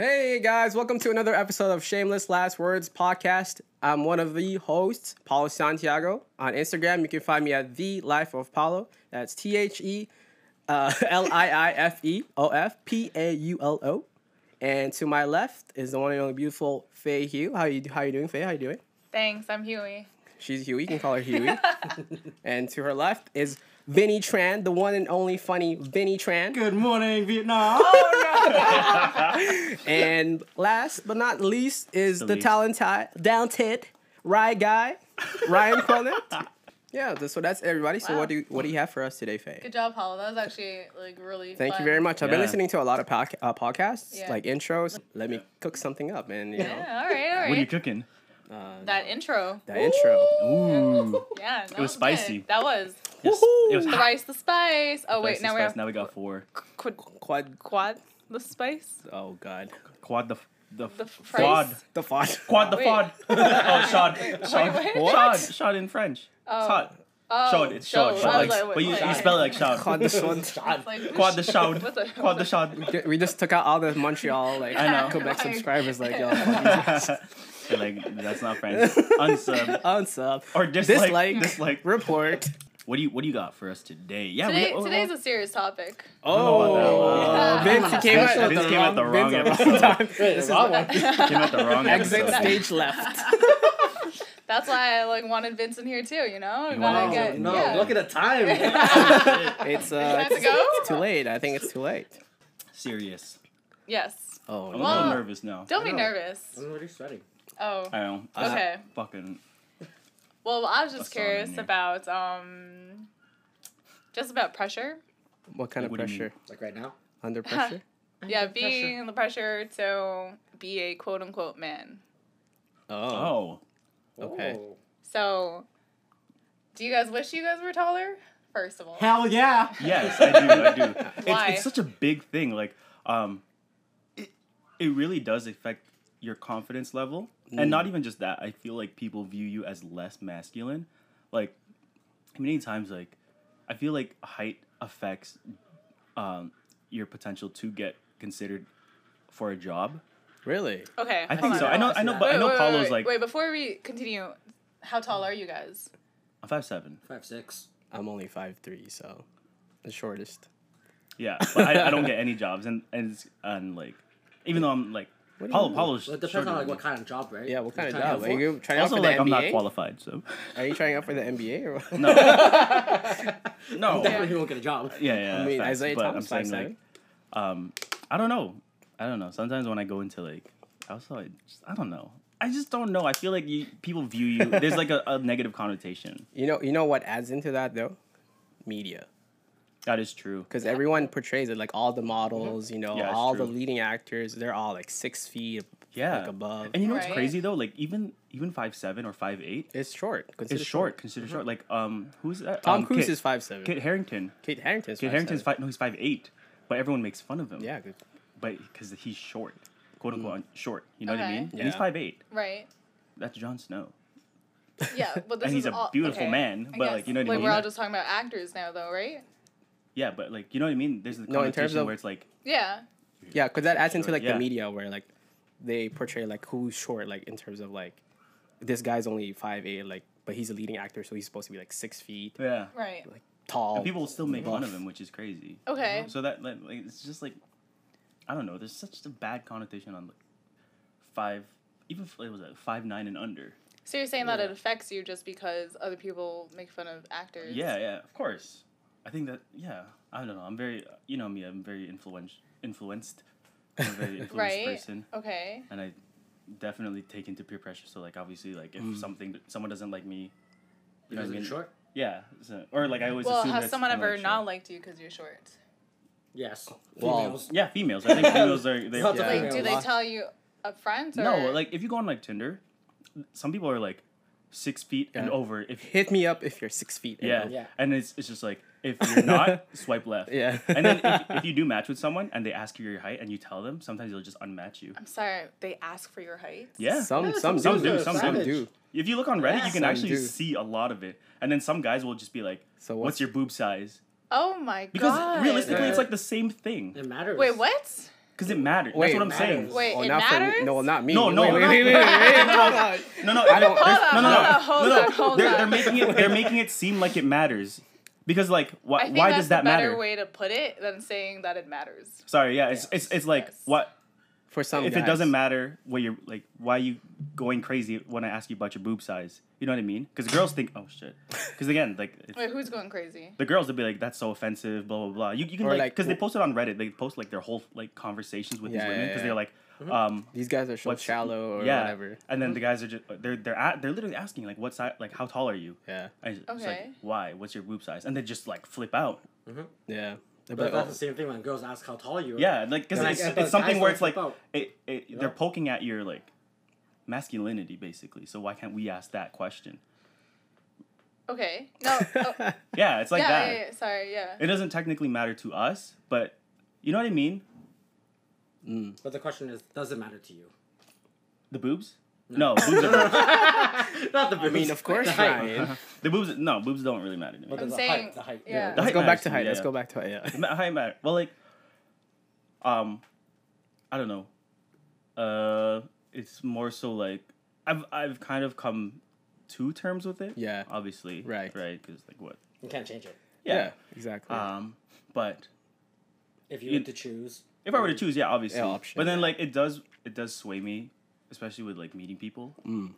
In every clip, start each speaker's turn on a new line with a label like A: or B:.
A: Hey guys, welcome to another episode of Shameless Last Words podcast. I'm one of the hosts, Paulo Santiago. On Instagram, you can find me at the Life of Paulo. That's T H E uh, L I I F E O F P A U L O. And to my left is the one and only beautiful Faye Hugh. How you how you doing, Faye? How you doing?
B: Thanks, I'm Huey.
A: She's Huey. You can call her Huey. and to her left is Vinny Tran, the one and only funny Vinny Tran.
C: Good morning, Vietnam.
A: And last but not least is
D: The
A: the,
D: least.
A: talented, talented Rye guy, Ryan Cronin. Yeah, so that's everybody. So
B: Wow.
A: what do you, what do you have for us today, Faye?
B: Good job, Paulo. That was actually like really.
A: Thank you very much. I've been listening to a lot of podca- uh, podcasts,
B: Yeah.
A: like intros. Let me cook something up, and you know
B: Yeah. All right. All right.
D: What are you cooking?
B: Uh, that intro.
A: that intro.
D: Ooh.
B: Yeah. That
D: was
B: good.
D: spicy.
B: That was.
D: Yes, it was hot.
B: Thrice the spice. Oh wait,
D: Spicy
B: now we have
D: Now we got four.
B: quad,
A: Quad.
B: quad the spice.
A: Oh God.
D: Quad the f- the,
B: The
D: f-
B: phrase?
D: quad.
A: The font.
D: Quad the
B: Wait.
D: fod. oh, shod. Shod.
B: wait,
D: Shod. Shod in French.
B: Oh.
D: It's hot.
B: Oh,
D: Shod. It's shod.
B: shod.
D: But, like,
B: like,
D: but you, you spell it like shod.
A: Quad the shod.
B: Like-
D: Quad the shod. Quad the shod.
A: We just took out all the Montreal like
D: I know.
A: Quebec subscribers. Like yo, fuck
D: You're like that's not French. Unsub.
A: unsub
D: Or dislike.
A: Dislike.
D: Dislike.
A: report.
D: What do you What do you got for us today? Yeah.
B: Today,
D: we,
B: today's a serious topic.
A: Oh,
D: Uh,
A: Vince, came
B: Vince
A: at
D: Vince
A: the
D: came at the wrong
A: Vince
D: episode.
A: time.
C: Wait, the wrong one.
D: came at the wrong
A: Exit stage left.
B: That's why I like wanted Vincent here too. You know,
D: You
B: gotta
D: wanted-
B: get
C: no,
B: yeah.
C: look at the time.
A: It's uh,
B: have to
A: it's, too late. I think it's too late.
D: Serious.
B: yes.
A: Oh
D: I'm a little nervous now.
B: Don't be nervous.
C: I'm already sweating.
B: Oh.
D: I know. I
B: Okay.
D: Fucking.
B: Well, I was just curious about um, just about pressure.
A: What kind of
D: What
A: pressure?
C: Like right now.
A: Under pressure?
B: Yeah, being the pressure to be a quote unquote man.
A: Oh.
D: Oh.
A: Okay.
B: So, do you guys wish you guys were taller? First of all,
C: Hell yeah.
D: Yes, I do. I do.
B: Why?
D: It's, it's such a big thing. Like, um, it, it really does affect your confidence level, and not even just that. I feel like people view you as less masculine. Like, many times, like, I feel like height affects um, your potential to get considered for a job.
A: Really?
B: okay.
D: I think
B: on.
D: so. I know. I know. But I know
B: wait, wait,
D: Paulo's
B: wait,
D: like
B: Wait, before we continue, how tall are you guys?
D: I'm five seven.
C: Five six.
A: I'm only five three, so the shortest.
D: Yeah, but I, I don't get any jobs, and and and like, even though I'm like,
A: What do
D: Paulo. Paulo's
C: Well, it depends on like what kind of job, right?
A: Yeah, what kind of
C: You're trying
A: job?
C: to
A: Are you trying out
D: Also,
A: for
D: like
A: the
D: I'm not qualified, so
A: Are you trying out for the NBA or what?
D: no,
C: for?
D: no.
C: Definitely he won't get a job.
D: Yeah, yeah.
A: I mean,
D: facts,
A: Isaiah
D: but
A: Thomas,
D: I'm saying
A: 5'7".
D: like, um, I don't know. I don't know. Sometimes when I go into like outside, just, I don't know. I just don't know. I feel like you people view you. There's like a, a negative connotation.
A: You know, you know what adds into that though? Media,
D: That is true.
A: because everyone portrays it like all the models, you know,
D: Yeah, it's
A: all the leading actors. They're all like six feet,
D: Yeah.
A: like above.
D: And you know
B: Right.
D: what's crazy though? Like even even five seven or five eight
A: it's short.
D: is
A: considered
D: short. Considered short. Like um, who's that?
A: Tom
D: um,
A: Cruise
D: Kit,
A: is five seven.
D: Kit Harington.
A: Kate Harington.
D: Kit
A: five Harington's
D: five. No, he's five eight. But everyone makes fun of him.
A: Yeah, good.
D: But because he's short, quote unquote short. You know what I
B: Okay.
D: mean? And he's five eight.
B: Right.
D: That's Jon Snow.
B: Yeah, but this
D: And he's
B: is
D: a
B: all,
D: beautiful
B: okay,
D: man, but, like, you know what I
B: like
D: mean?
B: we're all just talking about actors now, though, right?
D: Yeah, but like you know what I mean. There's the
A: No, in terms
D: connotation
A: of-
D: where it's like
B: Yeah.
A: Yeah, because that adds into like
D: yeah.
A: the media where like they portray like who's short, like in terms of like this guy's only five eight, like but he's a leading actor, so he's supposed to be like six feet,
D: yeah.
B: Right.
A: Like tall.
D: And people will still make fun of
A: buff.
D: him, which is crazy.
B: Okay.
D: So that like, like it's just like I don't know. There's such a bad connotation on like five, even f- it was like five nine and under.
B: So you're saying that it affects you just because other people make fun of actors?
D: Yeah, yeah, of course. I think that yeah. I don't know. I'm very you know me. I'm very influential, influenced. I'm a very influenced
B: Right.
D: person,
B: Okay.
D: and I definitely take into peer pressure. So like obviously like if
A: Mm.
D: something someone doesn't like me, you know
C: Because
D: what I
C: you're short.
D: Yeah. So, or like I always
B: Well,
D: assume
B: has
D: that's
B: someone ever
D: like,
B: not
D: short.
B: liked you because you're short?
C: Yes.
A: Well,
C: Females.
D: Yeah, females. I think females are. They,
C: Lots
A: of
D: yeah.
B: Like, do they tell you up front? Or?
D: No, like if you go on like Tinder, some people are like six feet and over. If
A: Hit me up if you're six feet. and
D: yeah,
A: up.
C: Yeah.
D: and it's it's just like if you're not, swipe left.
A: Yeah.
D: and then if, if you do match with someone and they ask you your height and you tell them, sometimes they'll just unmatch you.
B: I'm sorry. They ask for your height.
D: Yeah.
A: Some
C: Yeah,
A: some,
C: some
A: do, some
C: savage.
A: do.
D: If you look on Reddit,
C: Yeah.
D: you can
A: Some
D: actually
A: do.
D: see a lot of it. And then some guys will just be like,
A: So
D: "What's,
A: what's,
D: your boob size?"
B: Oh my god.
D: Because
B: god.
D: realistically, it's like the same thing.
C: It matters.
B: Wait, what?
D: Because it matters.
A: Wait,
D: That's what I'm
C: it
D: saying.
C: matters.
B: Wait,
A: Oh,
B: it
A: not for
B: matters?
A: me. No, not me.
D: No, no,
A: Wait, wait,
D: no.
A: wait, wait, wait, wait, hold on.
D: No, no,
A: I don't-
B: Hold
D: there's-
B: on,
D: no, no,
B: hold
D: no,
B: on, hold
D: no, no.
B: on, hold
D: they're,
B: on.
D: they're making it. They're making it seem like it matters. Because like,
B: I
D: why?
B: think
D: Why
B: that's
D: does that
B: a better
D: matter?
B: way to put it than saying that it matters.
D: Sorry, yeah, it's it's it's like
B: Yes.
D: what
A: For some
D: if it doesn't matter what you're like why you going crazy when I ask you about your boob size? You know what I mean? Because girls think, oh shit. Because again, like
B: Wait, who's going crazy?
D: the girls would be like, that's so offensive, blah blah blah. You, you can
A: Or
D: like
A: like-
D: because they post it on Reddit. They post like their whole like conversations with
A: Yeah,
D: these women
A: yeah,
D: because
A: yeah.
D: they're like, Mm-hmm. um,
A: These guys are so shallow or
D: yeah,
A: whatever.
D: and then the mm-hmm. guys are just they're they're at, they're literally asking like, what size, like how tall are you?
A: Yeah,
D: And it's like,
B: Okay.
D: why? What's your boob size? And they just like flip out. Mm-hmm.
A: yeah. They're
C: But
A: like,
C: that's
A: oh,
C: the same thing when girls ask how tall you are.
D: Yeah, like because
C: Then I
D: it's, it's something where it's like
C: flip
D: it, it,
C: Yeah.
D: they're poking at your like masculinity basically. So why can't we ask that question?
B: Okay. No. Oh,
D: Yeah, it's like
B: yeah,
D: that.
B: yeah, yeah, Sorry. Yeah.
D: It doesn't technically matter to us, but you know what I mean.
C: But the question is, does it matter to you?
D: The boobs? No, boobs are boobs.
C: Not the
A: I mean, of course,
C: The height.
A: Ryan.
D: the boobs. No, boobs don't really matter to me.
C: But
B: I'm
C: the
B: saying-
C: height, the height.
B: yeah.
D: The
A: Let's
D: height
A: go back to
D: me,
A: height. Let's go back to height. Yeah.
D: Ma- Height matter. Well, like, um, I don't know. Uh, it's more so like I've I've kind of come to terms with it.
A: Yeah.
D: Obviously.
A: Right.
D: Right. Because like what?
C: You can't change it.
D: Yeah.
A: exactly.
D: Um, but
C: If you
D: You-
C: had to choose.
D: If I were to choose, yeah, obviously.
A: Yeah, option,
D: but then
A: yeah.
D: like it does it does sway me, especially with like meeting people.
A: Mm.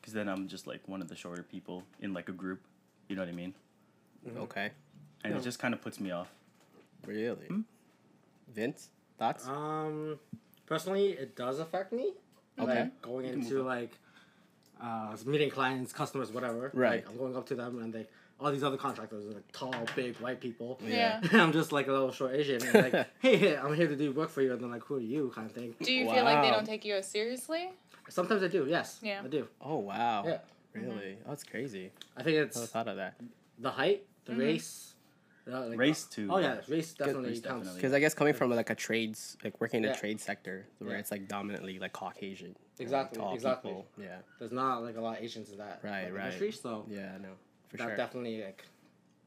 D: Because then I'm just like one of the shorter people in like a group. You know what I mean?
A: okay.
D: And
C: Yeah.
D: it just kind of puts me off.
A: Really.
D: Hmm?
A: Vince, thoughts?
C: Um, personally, it does affect me.
A: Okay.
C: Like going into like uh, meeting clients, customers, whatever.
A: Right.
C: Like, I'm going up to them and they all these other contractors are like tall, big, white people.
B: Yeah.
C: I'm just like a little short Asian. And like, hey, hey, I'm here to do work for you. And then like, who are you? Kind of thing.
B: Do you feel like they don't take you as seriously?
C: Sometimes I do. Yes.
B: Yeah.
C: I do.
A: Oh wow.
C: Yeah.
A: Really? Oh, that's crazy.
C: I think
A: I
C: it's
A: never thought of that.
C: the height, the
B: Mm-hmm.
C: race. uh, like-
D: Race too.
C: Oh yeah, race definitely
D: Race
C: counts.
D: definitely.
A: Because I guess coming from like a trades, like working in the
C: Yeah.
A: trade sector, where
C: Yeah.
A: it's like dominantly like Caucasian, like,
C: Exactly,
A: tall
C: exactly.
A: people. Yeah.
C: There's not like a lot of Asians in that
A: Right,
C: like,
A: right.
C: industry, so
A: Yeah. No. For
C: that
A: sure.
C: definitely like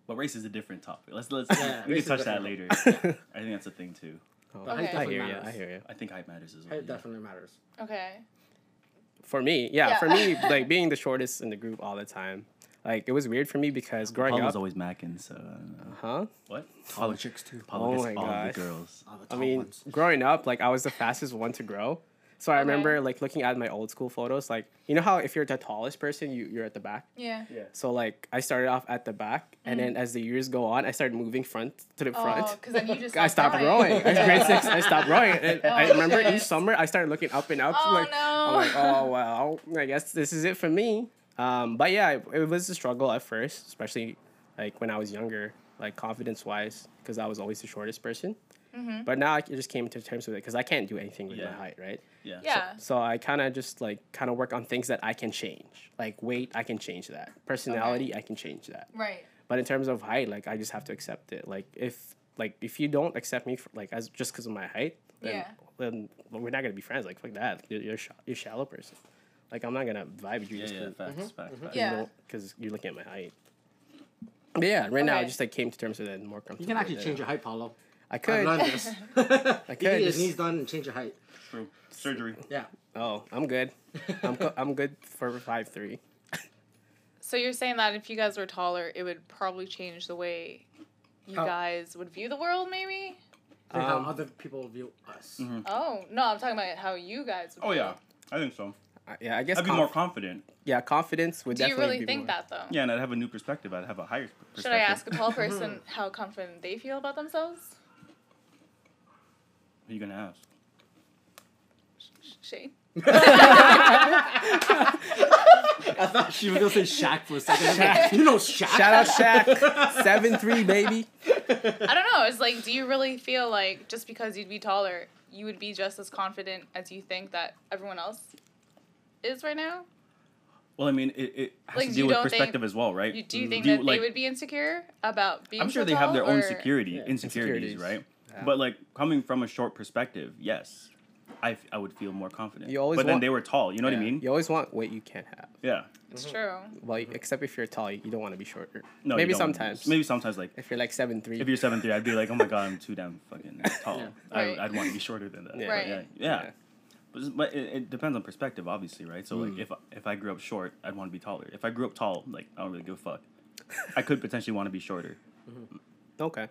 D: But race is a different topic. Let's let's
C: Yeah,
D: we can touch that
C: different.
D: later. I think that's a thing too.
A: Oh,
C: The
A: I, I
C: definitely
A: hear you. I hear you.
D: I think height matters as well.
C: height
D: yeah.
C: definitely matters.
B: Okay.
A: For me, yeah,
B: Yeah.
A: For me, like being the shortest in the group all the time, like it was weird for me because growing
D: Paul was always macking, so I
A: huh?
D: what?
C: Taller chicks too.
D: Paul
A: Oh my
D: all
A: gosh.
D: the girls.
C: All the
A: I mean,
C: ones.
A: growing up, like I was the fastest one to grow. So I
B: Okay.
A: remember like looking at my old school photos, like you know how if you're the tallest person, you you're at the back.
B: Yeah.
D: Yeah.
A: So like I started off at the back, and then as the years go on, I started moving front to the front.
B: Oh, because then you just
A: I stopped growing. I was grade six. I stopped growing, and I
B: Oh,
A: remember
B: shit.
A: each summer I started looking up and up.
B: Oh,
A: like,
B: no.
A: I'm like, oh well, I guess this is it for me. Um, but yeah, it, it was a struggle at first, especially like when I was younger, like confidence wise, because I was always the shortest person.
B: Mm-hmm.
A: But now I just came to terms with it because I can't do anything with my height, right?
D: Yeah.
B: Yeah.
A: So I kind of just like kind of work on things that I can change. Like weight, I can change that. Personality, I can change that.
B: Right.
A: But in terms of height, like I just have to accept it. Like if like if you don't accept me for, like as just because of my height, then,
B: Yeah.
A: then we're not gonna be friends. Like fuck that. You're you're, sh- you're a shallow person. Like I'm not gonna vibe with you
D: Yeah,
A: just
D: yeah,
A: because
D: facts, facts, facts.
B: Yeah.
A: because you're looking at my height. But yeah, right now I just like came to terms with it and more comfortable.
C: You can actually change
A: it.
C: your height, Paulo.
A: I
C: I've
A: could.
C: learned this.
A: I could.
C: get your
A: just-
C: knees done and change your height.
D: True. Surgery.
C: Yeah.
A: Oh, I'm good. I'm co- I'm good for five three.
B: So you're saying that if you guys were taller, it would probably change the way you
C: Oh.
B: guys would view the world, maybe?
A: Um,
C: how other people view us.
D: Mhm.
B: Oh no, I'm talking about how you guys. Would
D: Oh
B: view
D: yeah. I think so.
A: Uh, yeah, I guess.
D: I'd be
A: conf-
D: more confident.
A: yeah, confidence would
B: Do you
A: definitely
B: really
A: be
B: think
A: more-
B: that though?
D: Yeah, and I'd have a new perspective. I'd have a higher perspective.
B: Should I ask a tall person how confident they feel about themselves?
D: Who are you gonna ask?
B: Sh- Shane.
C: I thought she was gonna say Shaq for a second. I was like, you know Shaq.
A: Shout out Shaq, seven three baby.
B: I don't know. It's like, do you really feel like just because you'd be taller, you would be just as confident as you think that everyone else is right now?
D: Well, I mean, it, it has
B: Like,
D: to
B: you
D: deal with
B: don't think-
D: perspective as well, right?
B: You, do you
A: Mm.
B: think
D: Do you,
B: that
D: like-
B: they would be insecure about being?
D: I'm sure
B: so
D: they have their
B: tall,
D: own security,
C: Yeah.
D: insecurities,
A: Insecurities.
D: right?
A: Yeah.
D: But like coming from a short perspective, yes. I, f- I would feel more confident.
A: You always
D: but then
A: want-
D: they were tall. You know
A: Yeah.
D: what I mean?
A: You always want what you can't have.
D: Yeah.
B: It's mm-hmm. true.
A: Well, mm-hmm. except if you're tall, you don't want to be shorter.
D: No, you
A: maybe
D: don't.
A: sometimes.
D: Maybe sometimes like
A: if you're like seven three.
D: if you're seven three, I'd be like, oh my god, I'm too damn fucking tall.
C: Yeah.
D: I,
B: Right.
D: I'd want to be shorter than that.
A: Yeah.
D: But
B: Right.
D: Yeah. Yeah. But, but it, it depends on perspective, obviously, right? So like, mm. if if I grew up short, I'd want to be taller. If I grew up tall, like I don't really give a fuck. I could potentially want to be shorter. Mm-hmm.
A: okay.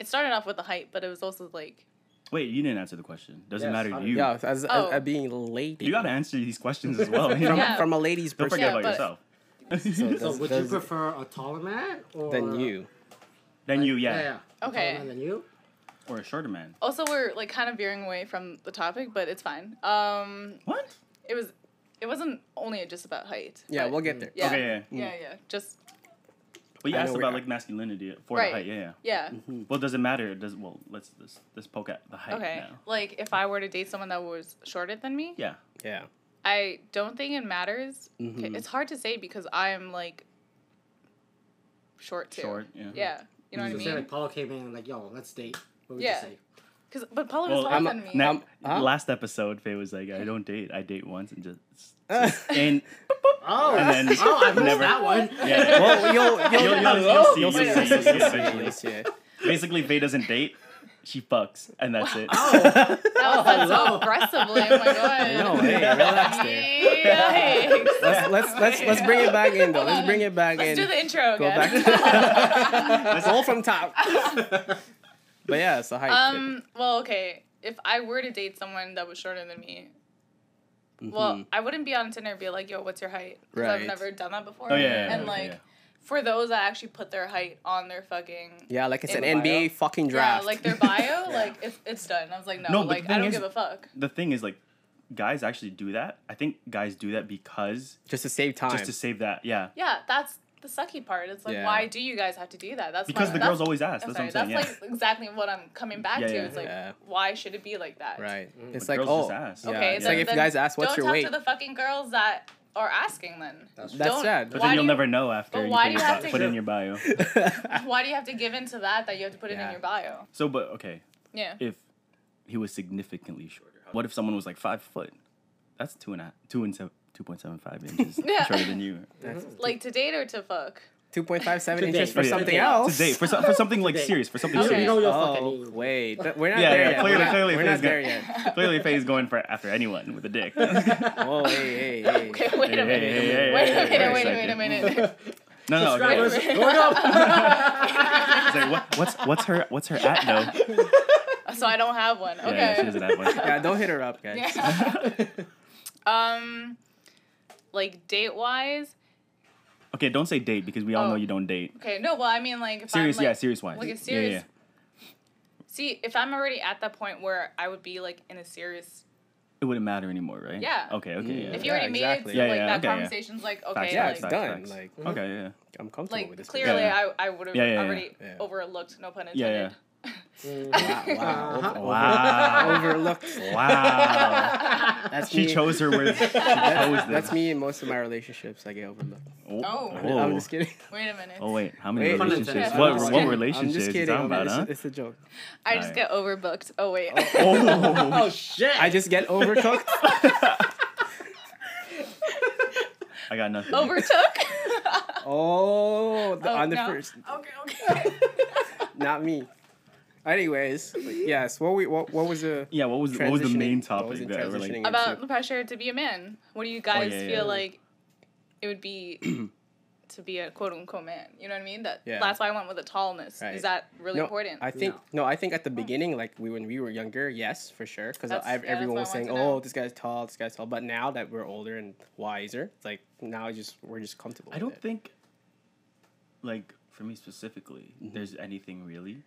B: It started off with the height, but it was also like
D: Wait, you didn't answer the question. Doesn't
C: Yes,
D: matter to you.
A: Yeah, as, as,
B: Oh.
A: as being lady.
D: You got to answer these questions as well.
A: from,
B: Yeah.
A: from a lady's perspective.
D: Don't forget
B: Yeah,
D: about
B: but-
D: yourself.
A: So
C: So would
A: does-
C: you prefer a taller man or
A: than you.
D: then you,
C: Yeah,
D: yeah.
C: yeah. A
B: Okay.
C: taller man than you.
D: Or a shorter man.
B: also we're like kind of veering away from the topic, but it's fine. Um,
D: What?
B: it was, it wasn't only just about height.
A: Yeah,
B: but-
A: we'll get there.
B: Yeah.
D: Okay, yeah.
B: Yeah, yeah. Just
D: But you
A: I
D: asked about like masculinity for
B: Right.
D: the height. Yeah, yeah.
B: yeah.
A: Mm-hmm.
D: Well, does it matter? Does well, let's let's let's poke at the height
B: Okay.
D: now.
B: Like if I were to date someone that was shorter than me,
D: Yeah.
A: Yeah.
B: I don't think it matters. Okay,
A: Mhm.
B: it's hard to say because I'm like short too.
D: Short. Yeah.
B: Yeah. You know
C: So
B: what I
C: say
B: mean?
C: like Paulo came in and like, yo, let's date. What would
B: Yeah.
C: you say?
B: Cause, but Paulo was
D: Well,
B: taller
A: I'm-
B: than me.
D: Now,
A: huh?
D: last episode, Faye was like, "I don't date. I date once and just." and
C: Oh,
D: And then
C: oh, I missed
D: never-
C: that one.
D: yeah.
A: Well, you'll,
D: You'll,
A: you'll,
D: you'll, you'll see.
A: you'll
D: You'll
A: see.
D: see. You'll see
A: You'll see. Yeah.
D: Basically, Faye doesn't date. She fucks, and that's it.
C: Oh,
B: that was said so aggressively. Oh my god.
A: No, hey, relax there. Let's let's let's let's bring it back in though. Let's bring it back
B: Let's
A: in.
B: do the intro
A: Go
B: again.
A: back. Let's roll from top. But yeah, it's so height.
B: um. Well, okay. If I were to date someone that was shorter than me, well,
A: Mhm.
B: I wouldn't be on Tinder and be like, "Yo, what's your height?" Because
A: Right.
B: I've never done that before.
D: Oh yeah, yeah, yeah,
B: And
D: okay,
B: like,
D: yeah.
B: for those that actually put their height on their fucking
A: yeah, like it's an
B: in
A: NBA fucking draft.
B: Yeah, like their bio, like it's it's done. I was like, no,
D: No,
B: like I don't
D: is-
B: give a fuck.
D: the thing is, like, guys actually do that. I think guys do that because
A: just to save time.
D: just to save that. Yeah.
B: Yeah, that's the sucky part. It's like,
A: Yeah.
B: why do you guys have to do that? That's
D: Because
B: my-
D: the
B: that's-
D: girls always ask.
B: I'm
D: That's
B: sorry,
D: what I'm saying.
B: that's like exactly what I'm coming back
D: Yeah,
B: to.
D: yeah.
B: It's like,
A: Yeah.
B: why should it be like that?
A: right. Mm. It's
D: But
A: like
D: girls
A: oh,
D: just ask.
A: yeah.
B: Okay,
A: it's
B: then,
A: like if
B: you
A: guys ask what's your weight?
B: don't
A: your
B: talk to the fucking girls that are asking. Then
C: That's
A: That's
B: Don't-
A: sad.
D: But then you'll
B: you-
D: never know after
B: but
D: you
B: why
D: put,
B: do you have to
D: put it in your bio.
B: why do you have to give in to that? That you have to put it in your bio.
D: so, but okay,
B: Yeah.
D: if he was significantly shorter, what if someone was like five foot? That's two and a two and seven, two point seven five inches
B: Yeah.
D: shorter than you.
A: That's
B: Like to date or to fuck.
A: two point five seven inches for
C: Oh, yeah.
A: something
C: Today.
A: else.
D: Today, for, so, for something like
C: Today.
D: serious, for something
B: Okay.
C: You
D: serious.
C: know
A: Oh wait, we're not
D: Yeah,
A: there
D: yeah,
A: yet.
D: clearly-
A: we're not,
D: clearly
A: we're not there
D: got-
A: yet.
D: Clearly, Faye's going for after anyone with a dick.
A: Oh hey hey hey.
B: Okay, wait a minute.
D: hey, hey,
B: wait a minute.
D: wait
B: Wait
D: a
B: a wait a minute.
D: No, no, okay.
C: subscribers
B: okay.
C: going up.
D: It's like, what, what's what's her what's her at though?
B: so I don't have one. Okay.
D: Yeah, yeah, she doesn't have one.
A: Yeah, don't hit her up, guys.
B: Yeah. um, like date wise.
D: Okay, don't say date because we all know
B: Oh.
D: you don't date.
B: Okay, no, well, I mean, like, if
D: Serious,
B: I'm, like,
D: yeah, serious wise.
B: like a
D: Yeah,
B: serious-
D: yeah.
B: See, if I'm already at that point where I would be like in a serious,
D: It wouldn't matter anymore, right?
B: Yeah.
D: Okay, okay,
A: Mm.
D: yeah.
B: if
A: Yeah,
B: you already
A: exactly.
B: made it
D: Yeah,
B: like
D: yeah,
B: that
D: okay, yeah.
B: conversation's like okay,
D: Facts,
A: Yeah,
B: like,
A: it's done.
D: facts.
A: Like
D: Okay, yeah.
A: I'm comfortable
B: like
A: with this.
B: clearly
D: Yeah.
B: I I would have
D: Yeah, yeah, yeah.
B: already
A: Yeah.
B: overlooked, no pun
D: Yeah,
B: intended.
A: Wow, wow,
C: Uh-huh.
A: over-
D: Wow.
A: overlooked.
D: Wow.
A: That's
D: she
A: me.
D: chose her words. She chose
A: That's,
D: them.
A: that's me in most of my relationships. I get overlooked.
B: Oh.
A: I'm just kidding.
B: Wait a minute.
D: Oh wait, how many
A: Wait,
C: Pun
D: relationships?
C: intended.
D: What
C: I'm just
D: what
C: kidding.
D: relationships
A: I'm just
D: you
A: kidding.
D: talking about,
A: it's,
D: huh?
A: it's a joke.
B: I just
D: Alright.
B: get overbooked. Oh wait.
D: Oh,
C: Oh shit!
A: I just get overcooked.
D: I got nothing.
B: Overtook.
A: Oh, the,
B: Oh,
A: on the
B: no.
A: first,
B: Okay, okay.
A: not me. Anyways, yes. What we what, what was the
D: Yeah, what was what was the main
A: Transitioning- what was
D: topic
A: it
D: that we're like?
B: About
A: into-
B: the pressure to be a man. What do you guys
D: Oh, yeah,
B: feel
D: yeah.
B: like it would be to be a quote unquote man? You know what I mean? That
A: Yeah.
B: that's why I went with the tallness.
A: Right.
B: Is that really
A: no,
B: important?
A: I think no. I think at the beginning, like we when we were younger, yes, for sure, because
B: That's- yeah,
A: everyone was saying,
B: want to know.
A: "Oh, this guy's tall, this guy's tall." But now that we're older and wiser, it's like now it's just we're just comfortable.
D: I
A: with
D: don't
A: it.
D: think, like for me specifically,
A: Mm-hmm.
D: there's anything really.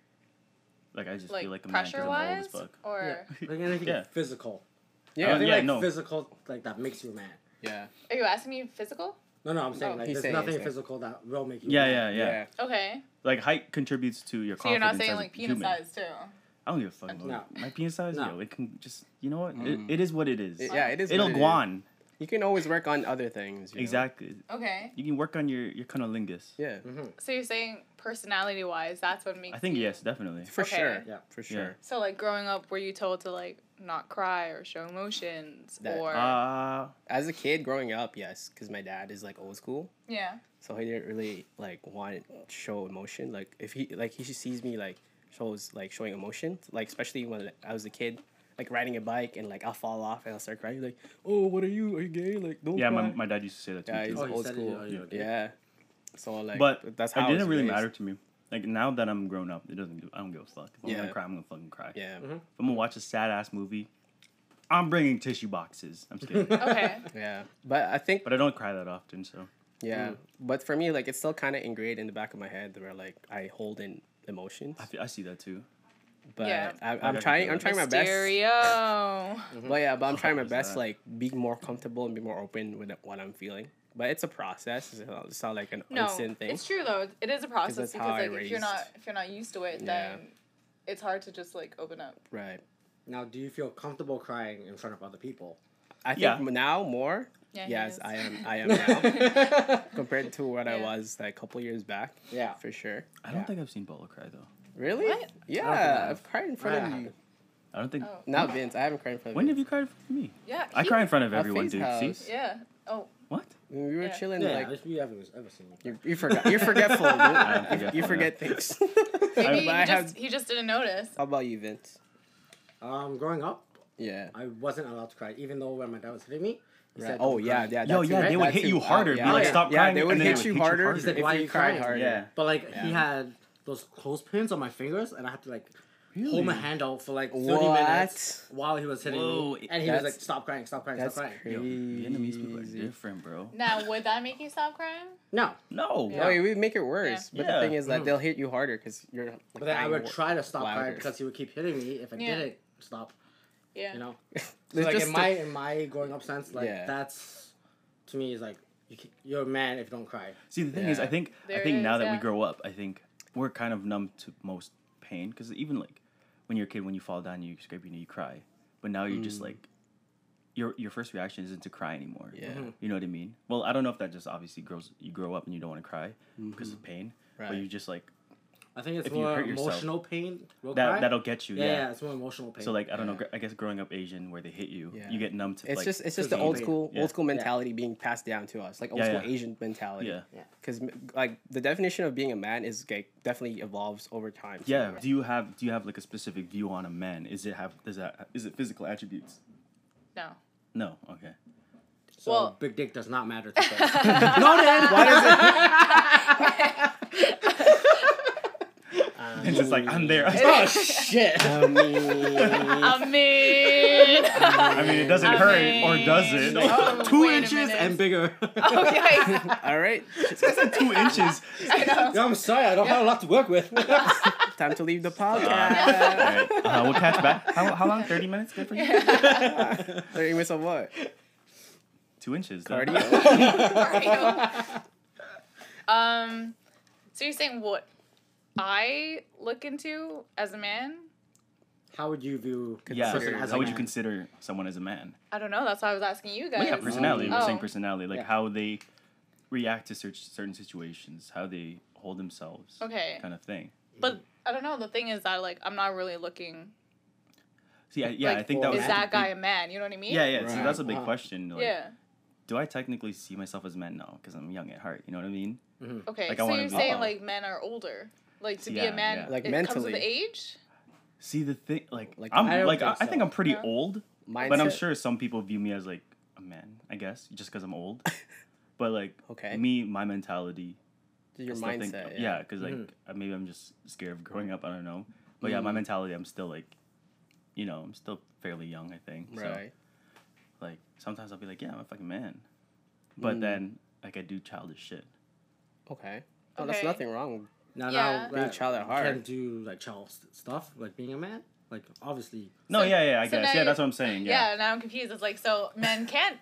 D: Like I just
B: like
D: feel like a man because
B: pressure
D: I'm old as
B: wise,
D: fuck.
B: or
C: Like anything
D: Yeah.
C: physical.
A: Yeah,
C: I think
D: yeah,
C: like
D: no.
C: physical like that makes you a man.
A: yeah,
B: are you asking me physical?
C: No, no, I'm saying
B: Oh.
C: like
A: He's
C: there's
A: saying-
C: nothing physical that will make you.
D: Yeah, yeah, yeah,
A: yeah.
B: Okay,
D: Like height contributes to your
B: so you're not saying like penis
D: human.
B: size too.
D: I don't give a fuck about
C: No.
D: my penis size.
C: No.
D: Yo, it can just you know what?
A: Mm.
D: It, it is what it is.
A: It- yeah, it is.
D: It'll
A: it
D: go on.
A: You can always work on other things. you know?
D: Exactly.
B: Okay,
D: You can work on your your cunnilingus.
A: Yeah,
C: Mhm.
B: so you're saying personality wise, that's what makes.
D: I think
B: you-
D: yes, definitely.
A: for
B: Okay.
A: sure.
C: Yeah.
A: for sure.
B: So like growing up, were you told to like not cry or show emotions
A: That-
B: or
D: Uh,
A: As a kid growing up, yes, because my dad is like old school,
B: yeah.
A: so he didn't really like want to show emotion. Like if he like he sees me like shows like showing emotion, like especially when I was a kid, like riding a bike and like I'll fall off and I'll start crying like, oh, what are you? Are you gay? Like don't
D: yeah,
A: cry.
D: my, my dad used to say that too.
A: yeah, he's
C: Oh,
A: old
C: said it,
A: school.
C: oh, you're
A: yeah. So like,
D: but
A: that's how
D: it
A: I
D: didn't really
A: raised.
D: matter to me. Like now that I'm grown up, it doesn't. Do, I don't give a fuck. If I'm
A: Yeah.
D: gonna cry, I'm gonna fucking cry.
A: Yeah,
C: Mhm.
D: If I'm gonna watch a sad ass movie, I'm bringing tissue boxes. I'm just kidding.
B: Okay.
A: yeah. But I think
D: but I don't cry that often, so
A: yeah.
C: Mm.
A: But for me, like it's still kind of ingrained in the back of my head where like I hold in emotions.
D: I, feel, I see that too.
A: But
B: Yeah.
A: I,
D: I
A: I'm trying. I'm
D: that.
A: trying my best.
B: Mysterio.
A: But yeah, but I'm trying my best,
D: that?
A: like be more comfortable and be more open with what I'm feeling. But it's a process. It's not, it's not like an
B: No,
A: instant thing.
B: it's true though. It is a process
A: that's
B: because
A: how I
B: like if you're not if you're not used to it,
A: Yeah.
B: then it's hard to just like open up.
A: Right.
C: Now, do you feel comfortable crying in front of other people?
A: I think
D: Yeah.
A: now more.
B: Yeah.
A: yes. I am. I am now compared to what I was like a couple years back.
C: yeah.
A: For sure.
D: I don't
C: Yeah.
D: think I've seen Paulo cry though.
A: Really?
B: What?
A: Yeah,
C: I
A: I've cried in front
C: I
A: of you.
D: I don't think.
B: Oh.
A: Not Vince. I haven't cried in front of
D: When
A: Vince.
D: have you cried in front of me?
B: Yeah.
D: I cry in front of everyone,
A: Faith's
D: dude.
A: house.
D: See
B: Yeah. Oh.
D: what?
A: When we were
B: Yeah.
A: chilling,
C: Yeah,
A: like
C: if you haven't ever seen me.
A: you, you forgot. You're forgetful. dude.
D: I'm
A: You- you forget things.
B: Maybe
A: I,
B: he
A: I
B: just
A: have.
B: he just didn't notice.
A: How about you, Vince?
C: Um, growing up,
A: Yeah.
C: I wasn't allowed to cry, even though when my dad was hitting me.
A: Right.
C: said,
A: Oh
C: "Don't
A: yeah,
C: cry."
A: yeah.
D: Yo, yeah,
A: too.
D: they would
A: That
D: hit you harder,
A: Oh,
D: be
A: yeah.
D: like,
A: yeah.
D: "Stop
A: Yeah,
D: crying,"
A: they would hit
D: they
A: you
D: would hit you
A: harder
D: harder.
C: He's like,
A: if
C: "Why
A: you
C: you crying?"
D: Yeah.
C: But like he had those clothespins on my fingers, and I had to like hold my hand out for like thirty
A: What?
C: minutes while he was hitting
D: Whoa,
C: me, and he was
A: that's-
C: like, "Stop crying, stop crying,
A: That's
C: stop crying."
A: crazy.
D: Yo, Vietnamese people are different, bro.
B: Now, would that make you stop crying?
C: No,
D: No.
B: Yeah.
A: No, it would make it worse. But
D: Yeah.
A: the thing is that they'll hit you harder because you're. Like,
C: but then I
A: crying
C: would
A: more-
C: try to stop
A: louder.
C: crying because he would keep hitting me if I
B: Yeah.
C: didn't stop.
B: Yeah.
C: You know,
A: It's
C: so like
A: just
C: in my in my growing up sense, like
A: Yeah.
C: that's to me is like you, ca- you're a man if you don't cry.
D: See, the thing is, I
A: Yeah.
D: think
B: There
D: I
B: it
D: think now
B: is,
D: that we
B: yeah.
D: grow up, I think we're kind of numb to most pain because even like when you're a kid, when you fall down, you scrape your knee, you cry. But now you're just
A: Mm.
D: like your your first reaction isn't to cry anymore.
A: Yeah.
C: Mhm.
D: You know what I mean? Well, I don't know if that just obviously grows. You grow up and you don't want to cry because of pain, but
A: Right.
D: you just like
C: I think it's
D: If you
C: more
D: hurt yourself,
C: emotional pain. Will
D: That that'll get you.
C: yeah,
D: Yeah.
C: yeah, it's more emotional pain.
D: So like I don't know.
A: Yeah.
D: gr- I guess growing up Asian, where they hit you,
A: Yeah.
D: you get numb to
A: It's
D: like.
A: just it's just the
C: the
A: old
C: pain.
A: school
D: Yeah.
A: old school
C: Yeah.
A: mentality being passed down to us, like old
D: Yeah,
A: school
D: yeah.
A: Asian mentality.
D: yeah.
A: Because like the definition of being a man is like definitely evolves over time. too.
D: Yeah. Do you have do you have like a specific view on a man? Is it have does that is it physical attributes?
B: No.
D: No. Okay.
C: so
B: well-
C: big dick does not matter to them. no, then.
A: Why does it?
D: It's just like I'm there.
C: oh shit.
A: I mean,
B: I mean.
D: I mean, it doesn't
B: I
D: hurt,
B: mean-
D: or does it?
B: Oh,
C: Two inches and bigger.
B: Okay.
A: all right,
D: Two inches.
B: I know.
C: No, I'm sorry, I don't have a lot to work with.
A: time to leave the
D: All
A: podcast.
D: right. Uh, we'll catch back. How, how long? Thirty minutes. Good for you.
A: Thirty minutes of what?
D: Two inches. though.
A: Cardio.
B: Cardio. um, so you're saying what I look into as a man?
C: How would you view
D: Yeah.
C: a as
D: How
C: a
D: would you
C: man?
D: consider someone as a man?
B: I don't know. That's why I was asking you guys.
D: Well, yeah, personality. We're saying
B: Oh.
D: personality, like
C: Yeah.
D: how they react to cer- certain situations, how they hold themselves,
B: Okay.
D: kind of thing.
B: But I don't know. The thing is that like I'm not really looking.
D: See, I, yeah,
B: like,
D: I think that
C: Well,
D: was
B: is
D: such a
B: that guy a man? You know what I mean?
D: Yeah, yeah. So
C: Right.
D: that's a big
C: Wow.
D: question. Like,
B: Yeah.
D: Do I technically see myself as a man? No, because I'm young at heart. You know what I mean? Mm-hmm.
B: Okay.
D: Like, I
B: so
D: wanna
B: you're
D: be-
B: saying
D: Oh.
B: like men are older. Like to be a man,
D: yeah.
A: Like
B: it comes with
A: mentally.
B: the age.
D: See the thing, like,
A: Like,
D: I'm
C: I don't
D: like I,
C: think
D: I, think I'm pretty
B: No?
D: old,
A: Mindset.
D: but I'm sure some people view me as like a man. I guess just because I'm old. but like
A: Okay.
D: me, my mentality.
A: Your
D: I still think-
A: mindset.
D: yeah, because like uh, maybe I'm just scared of growing up. I don't know, but yeah, my
A: Mm.
D: mentality. I'm still like, you know, I'm still fairly young. I think. So like sometimes I'll be like, yeah, I'm a fucking man, but
A: Mm.
D: then like I do childish shit.
A: Okay. Oh, that's nothing wrong.
C: Now,
B: Yeah.
C: now
A: Being
C: that
A: child at
C: you
A: heart.
C: can do like child st- stuff, like being a man. Like obviously,
D: No,
B: So-
D: yeah, yeah, I
B: so
D: guess. Yeah, that's what I'm saying.
B: Yeah.
D: Yeah.
B: Now I'm confused. It's like so men can't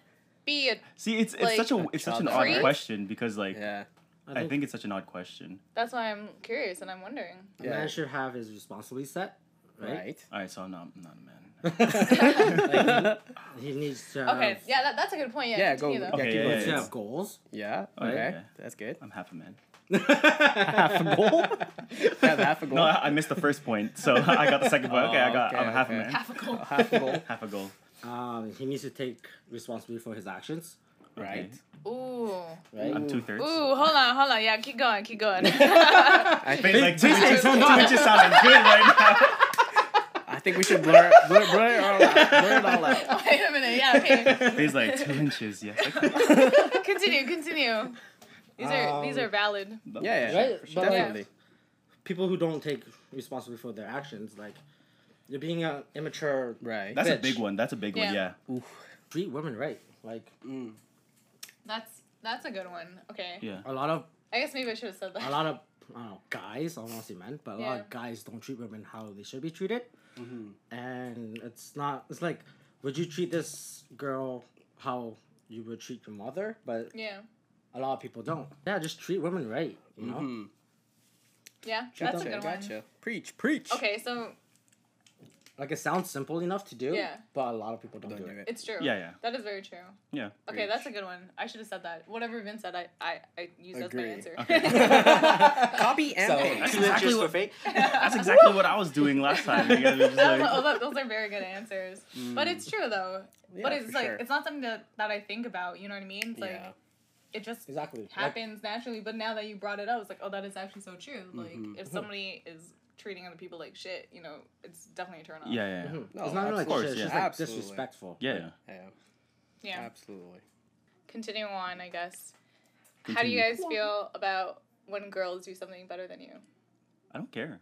B: be a.
D: See, it's it's
B: Like-
D: such a
A: A
D: it's such an odd question because like
A: Yeah.
D: I think it's such an odd question.
B: That's why I'm curious and I'm wondering.
C: a
A: Yeah.
C: man should have his responsibilities set, right?
A: Right.
D: All right, so I'm not, I'm not a man.
C: Like, he, he needs to.
B: Okay.
C: Have,
B: Yeah, that, that's a good point. Yeah.
A: Yeah, go-
B: continue, though.
A: yeah,
D: Okay,
A: keep
D: yeah,
A: going.
C: He needs
D: yeah,
C: goals.
A: Yeah. Okay.
D: yeah.
A: That's good.
D: I'm half a man.
A: Half a goal. have half a goal.
D: No, I, I missed the first point, so I got the second point. Okay, I got.
A: Oh, okay,
D: I'm half a
A: okay.
D: man.
B: Half a goal.
A: half a goal.
D: Half a goal.
C: Um, he needs to take responsibility for his actions.
A: Right.
B: Ooh.
C: Right.
D: I'm two thirds.
B: Ooh, hold on, hold on. Yeah, keep going, keep going.
A: I think
D: like two inches, two inches sounding good right now.
A: I think we should blur blur, blur it all out. Blur it all out.
B: Wait a minute. Yeah, okay.
D: He's like two inches. Yes. Okay.
B: Continue, continue. These are these
C: Um,
B: are valid.
A: Yeah, yeah,
C: Right,
A: for sure.
C: but like-
A: definitely.
C: People who don't take responsibility for their actions, like you're being an immature.
A: Right.
D: That's a big one. That's a big one.
B: Yeah.
D: Yeah.
C: Treat women right. Like
A: Mm.
B: That's that's a good one. Okay.
D: Yeah.
C: a lot of
B: I guess maybe I should have said that.
C: a lot of I don't know, guys. I don't want to say men, but a lot of guys don't treat women how they should be treated,
A: Mm-hmm.
C: and it's not. It's like, would you treat this girl how you would treat your mother? But
B: Yeah.
C: A lot of people don't. Yeah, just treat women right. You know.
A: Mm-hmm.
B: Yeah. That's a good one.
A: gotcha. Preach, preach.
B: Okay, so
C: Like it sounds simple enough to do.
B: Yeah.
C: But a lot of people don't,
A: Don't
C: do
A: do
C: it.
A: it.
B: it's true.
D: Yeah, yeah.
B: That is very true.
D: Yeah.
B: Okay, that's a good one. I should have said that. Whatever Vince said, I I, I used as my answer.
D: Okay.
A: Copy and
E: So
A: paste.
D: That's exactly what-
E: fake.
D: That's exactly what I was doing last time. You guys were just
B: Those,
D: like,
B: oh, look, those are very good answers. But it's true though.
A: Yeah,
B: but it's
A: for
B: like
A: sure.
B: it's not something that, that I think about. You know what I mean? It's like
A: Yeah.
B: It just
C: Exactly. Like,
B: happens naturally. But now that you brought it up, it's like, oh, that is actually so true. Like
A: Mhm.
B: if somebody is treating other people like shit, you know, it's definitely a turn off.
D: yeah, yeah, yeah.
C: mhm.
A: No,
C: it's not even like
A: of
D: course,
C: shit, it's
D: yeah.
C: just like disrespectful.
D: Yeah,
C: Like,
D: yeah.
A: Yeah,
B: Yeah.
A: absolutely.
B: Continue on, I guess. How do you guys feel about when girls do something better than you?
D: I don't care.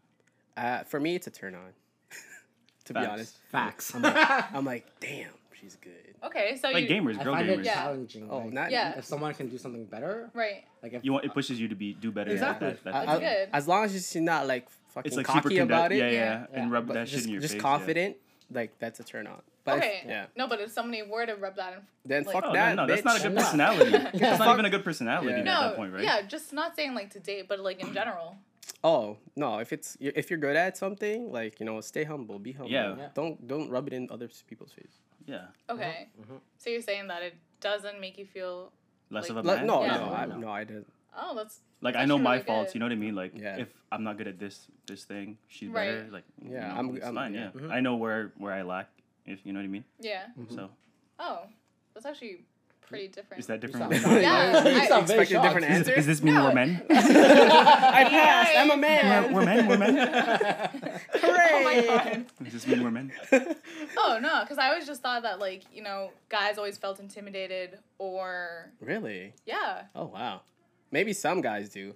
A: Uh, for me, it's a turn on. to be honest,
C: Facts.
A: I'm like, I'm like, damn, she's good.
B: Okay, so
D: Like
B: you
D: gamers,
C: I
D: girl
C: find
D: gamers.
C: it
B: Yeah.
C: challenging.
A: Oh,
C: like,
A: not
B: Yeah.
C: if someone can do something better,
B: right.
C: like if
D: You want it pushes you to be do better.
C: Exactly.
D: Yeah, that, that,
A: I-
B: That's
A: I-
B: good.
A: As long as she's not like fucking
D: it's like
A: cocky
D: super conde-
A: about it,
D: Yeah, yeah,
B: Yeah.
D: and rub
A: but
D: that
A: just,
D: shit in your
A: just
D: face.
A: confident, like that's a turn on. But if-
B: Okay.
A: yeah,
B: No, but if somebody were to rub that in
A: then
B: Like-
A: fuck
D: Oh,
A: that.
D: no, no, that's not a
A: bitch.
D: good personality. that's not even a good personality
A: Yeah.
D: at
B: No,
D: that point, right?
B: yeah, just not saying like to date, but like in general.
A: Oh no, if it's if you're good at something, like you know, stay humble, be humble.
D: Yeah.
C: Yeah.
A: Don't don't rub it in other people's face.
D: Yeah.
B: Okay.
C: Mhm.
B: So you're saying that it doesn't make you feel
D: Less
B: Like-
D: of a
A: Like,
D: man.
A: no,
B: Yeah.
A: no, I,
C: No.
A: no, I didn't.
B: oh that's
D: Like
B: That's
D: I know
B: actually
D: my
B: really
D: faults.
B: good.
D: You know what I mean? Like
A: Yeah.
D: if I'm not good at this this thing, she's
B: Right.
D: better. Like
A: Yeah,
D: you know,
A: I'm-
D: it's
A: I'm-
D: fine.
A: yeah.
D: Yeah,
C: Mhm.
D: I know where where I lack. If you know what I mean.
B: yeah.
D: So
B: Oh, that's actually pretty different.
D: is that different?
C: sound-
D: than-
B: Yeah,
C: You
B: I-
A: expected different
C: shocked.
D: Does,
A: answers.
D: does this mean
B: No.
D: we're men?
A: I passed. I'm a
D: we're,
A: man.
D: we're men. We're men.
A: Hooray!
B: Oh my god.
D: Does this mean we're men?
B: Oh no, because I always just thought that like you know guys always felt intimidated or
A: really?
B: yeah
A: Oh wow. Maybe some guys do.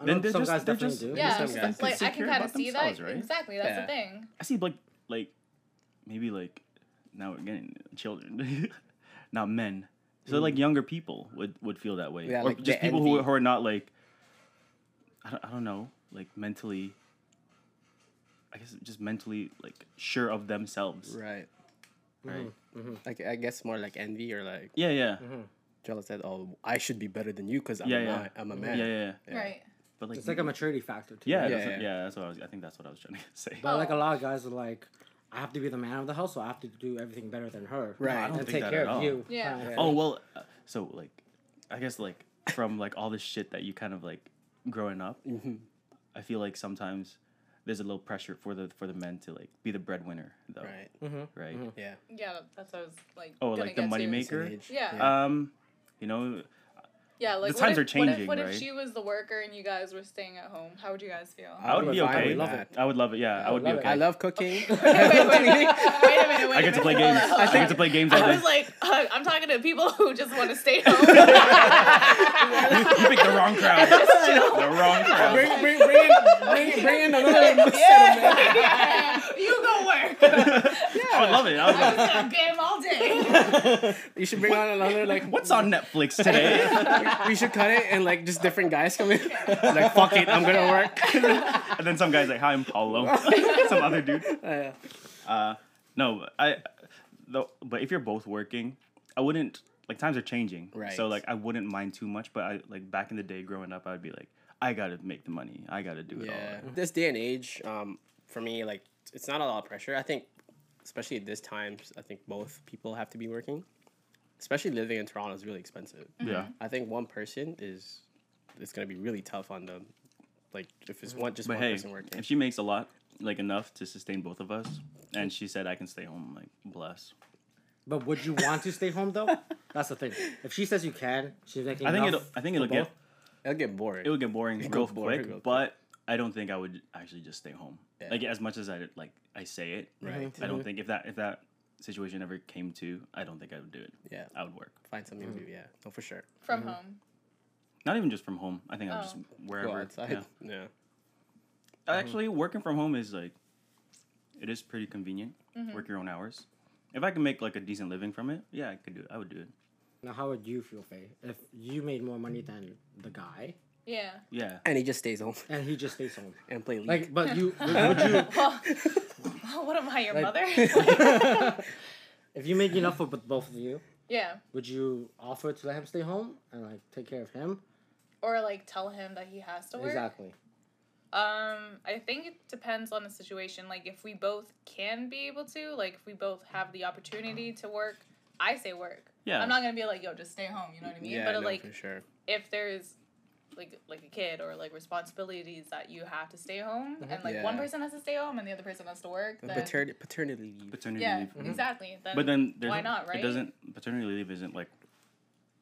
C: I
D: Then
C: know some
D: just-
C: guys definitely
D: just-
C: do.
B: yeah.
A: some guys
B: like I can kind of see that
D: right?
B: exactly. That's
A: Yeah.
B: the thing.
D: I see like like maybe like now we're getting children, not men. So like mm. younger people would would feel that way,
A: Yeah,
D: or
A: like
D: just
A: the
D: people who, who are not like I don't, I don't know like mentally. I guess just mentally like sure of themselves,
A: Right.
D: right?
A: Like I guess more like envy or like
D: Yeah, yeah,
A: jealous that oh I should be better than you because I'm
D: Yeah,
A: a
D: yeah.
A: man. I'm a
D: yeah,
A: man.
D: yeah, yeah.
A: Yeah.
B: Right.
D: But like,
C: It's like a maturity factor too.
D: yeah.
A: Yeah,
D: that's,
A: yeah.
D: yeah, that's what I was. I think that's what I was trying to say.
C: But like a
B: Oh.
C: lot of guys are like, I have to be the man of the house, so I have to do everything better than her.
A: Right. I
D: don't
C: and
D: think
C: take
D: that
C: care
D: at
C: of
D: all.
C: you.
B: Yeah.
D: Oh well, uh, so like, I guess like from like all this shit that you kind of like growing up,
A: Mm-hmm.
D: I feel like sometimes there's a little pressure for the for the men to like be the breadwinner though,
A: Right.
D: right?
A: Yeah.
B: Yeah, that's what I was like.
D: Oh, like the
B: get to.
D: moneymaker?
B: Yeah.
D: Um, you know,
B: Yeah, like
D: The
B: what
D: times
B: if,
D: are changing,
B: What if, what
D: right?
B: if she was the worker and you guys were staying at home? How would you guys feel?
D: I would
A: would
D: be
A: fine
D: okay.
A: with
C: love it.
D: I would love it. Yeah, I would be
C: love it.
D: okay.
A: I love cooking.
B: wait, wait, wait, wait a minute. Wait
D: I
B: a
D: get to play games.
B: on, hold
D: I get to play games all
B: I
D: day.
B: was like, uh, I'm talking to people who just want to stay home.
D: you picked the wrong crowd. the wrong crowd.
A: bring, bring, bring, in, bring, bring in another
B: yeah. You go work. yeah.
D: I would love it. I would
B: I'm
D: love
B: just gonna game all day.
A: You should bring on another like.
D: What's on Netflix today?
A: We should cut it and like just different guys come in. like fuck it, I'm gonna work.
D: and then some guy's like, "Hi, I'm Paulo." some other dude.
A: Uh,
D: Uh, no, I, though, but if you're both working, I wouldn't like times are changing,
A: Right.
D: So like I wouldn't mind too much, but I like back in the day growing up, I'd be like, I gotta make the money, I gotta do it
A: yeah.
D: all.
A: This day and age, um, for me, like it's not a lot of pressure. I think, especially at this time, I think both people have to be working. Especially living in Toronto is really expensive.
D: Yeah, mm-hmm.
A: I think one person is it's gonna be really tough on them. Like if it's one just
D: But
A: one
D: hey,
A: person working.
D: if she makes a lot, like enough to sustain both of us, and she said I can stay home, like bless.
C: But would you want to stay home though? That's the thing. If she says you can, she's making.
D: I think
C: enough
D: it'll. I think it'll get.
C: both.
A: It'll get boring.
D: It would get boring
A: It
D: real
A: goes boring real quick.
D: but I don't think I would actually just stay home.
A: Yeah.
D: Like as much as I like, I say it.
A: right.
D: I don't mm-hmm. think if that if that situation ever came to, I don't think I would do it.
A: Yeah.
D: I would work.
A: Find something to do. Mm-hmm. Yeah. No, for sure.
B: From mm-hmm. home.
D: Not even just from home. I think I'm just
B: Oh.
A: Go
D: wherever.
A: outside.
D: Yeah.
A: Yeah.
D: Actually, working from home is like, it is pretty convenient.
B: Mm-hmm.
D: Work your own hours. If I can make like a decent living from it, yeah, I could do it. I would do it.
C: Now, how would you feel, Faye, if you made more money than the guy
B: Yeah.
D: Yeah.
A: And he just stays home
C: and he just stays home?
A: and play league.
C: Like, but you would, would you
B: Well, what am I, your
C: Like-
B: mother?
C: if you make enough for b- both of you,
B: yeah.
C: would you offer to let him stay home and like take care of him?
B: Or like tell him that he has to work.
C: Exactly.
B: Um, I think it depends on the situation. Like if we both can be able to, like if we both have the opportunity to work, I say work.
D: Yeah.
B: I'm not gonna be like, yo, just stay home. You know what I mean?
A: yeah,
B: but
A: no,
B: like
A: for sure.
B: if there's like like a kid or like responsibilities that you have to stay home uh-huh. and like
A: Yeah.
B: one person has to stay home and the other person has to work, then
A: paternity paternity leave.
D: Paternity
B: yeah,
D: leave. Mm-hmm.
B: exactly. Then,
D: But then
B: why not, right?
D: It doesn't. Paternity leave isn't like,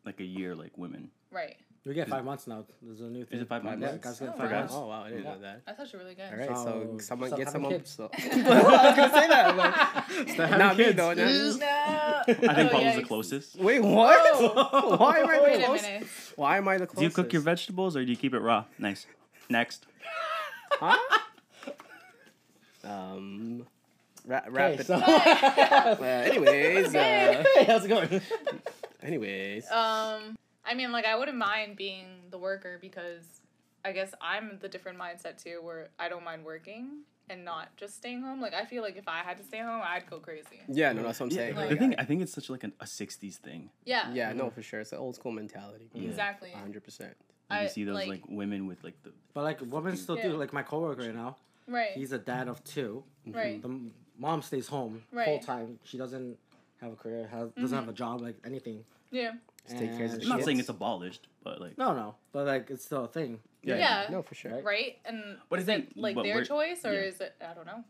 D: like a year like women.
B: right.
C: We get five months now. There's a new thing.
D: it five
C: Yeah,
D: months?
C: guys get
B: Oh,
C: five
B: wow.
C: months.
A: Oh wow, I didn't
C: Yeah.
A: know that.
B: That's actually really good.
A: All right, so
C: So,
A: someone get
C: having
A: someone.
C: kids.
A: So. I was gonna say that. Like,
C: Start having
A: not me
C: kids.
A: though. not me.
B: No.
D: I think
B: Oh,
D: Paul's the closest.
A: Wait, what?
B: Oh.
A: Why am I the closest? Why am I the closest?
D: Do you cook your vegetables or do you keep it raw? Nice. Next.
A: Huh? um, ra- wrap
C: Okay, so
A: Uh, anyways, uh,
C: hey, how's it going?
A: anyways.
B: Um, I mean, like, I wouldn't mind being the worker because I guess I'm the different mindset too, where I don't mind working and not just staying home. Like, I feel like if I had to stay home, I'd go crazy.
A: yeah, no, that's what I'm saying.
B: Like-
D: the thing, I think it's such like an, a '60s thing.
B: Yeah.
A: yeah, no, for sure. It's an old school mentality.
B: Exactly.
A: hundred percent.
D: Like, you
B: I-
D: see those
B: like-
D: like, women with like the
C: But like women still do. Like my coworker right now,
B: Right.
C: he's a dad of two. Mm-hmm.
B: right.
C: The mom stays home
B: Right.
C: full time. She doesn't have a career. Has, doesn't mm-hmm. have a job. Like anything.
B: Yeah.
A: Just take care of the
D: I'm not
A: shits.
D: saying it's abolished, but like
C: No, no. But like it's still a thing.
D: Yeah.
B: Yeah.
A: No, for sure.
C: Right.
B: Right. And
D: But
B: is it like
D: but
B: their
D: we're-
B: choice or
D: yeah.
B: is it? I don't know.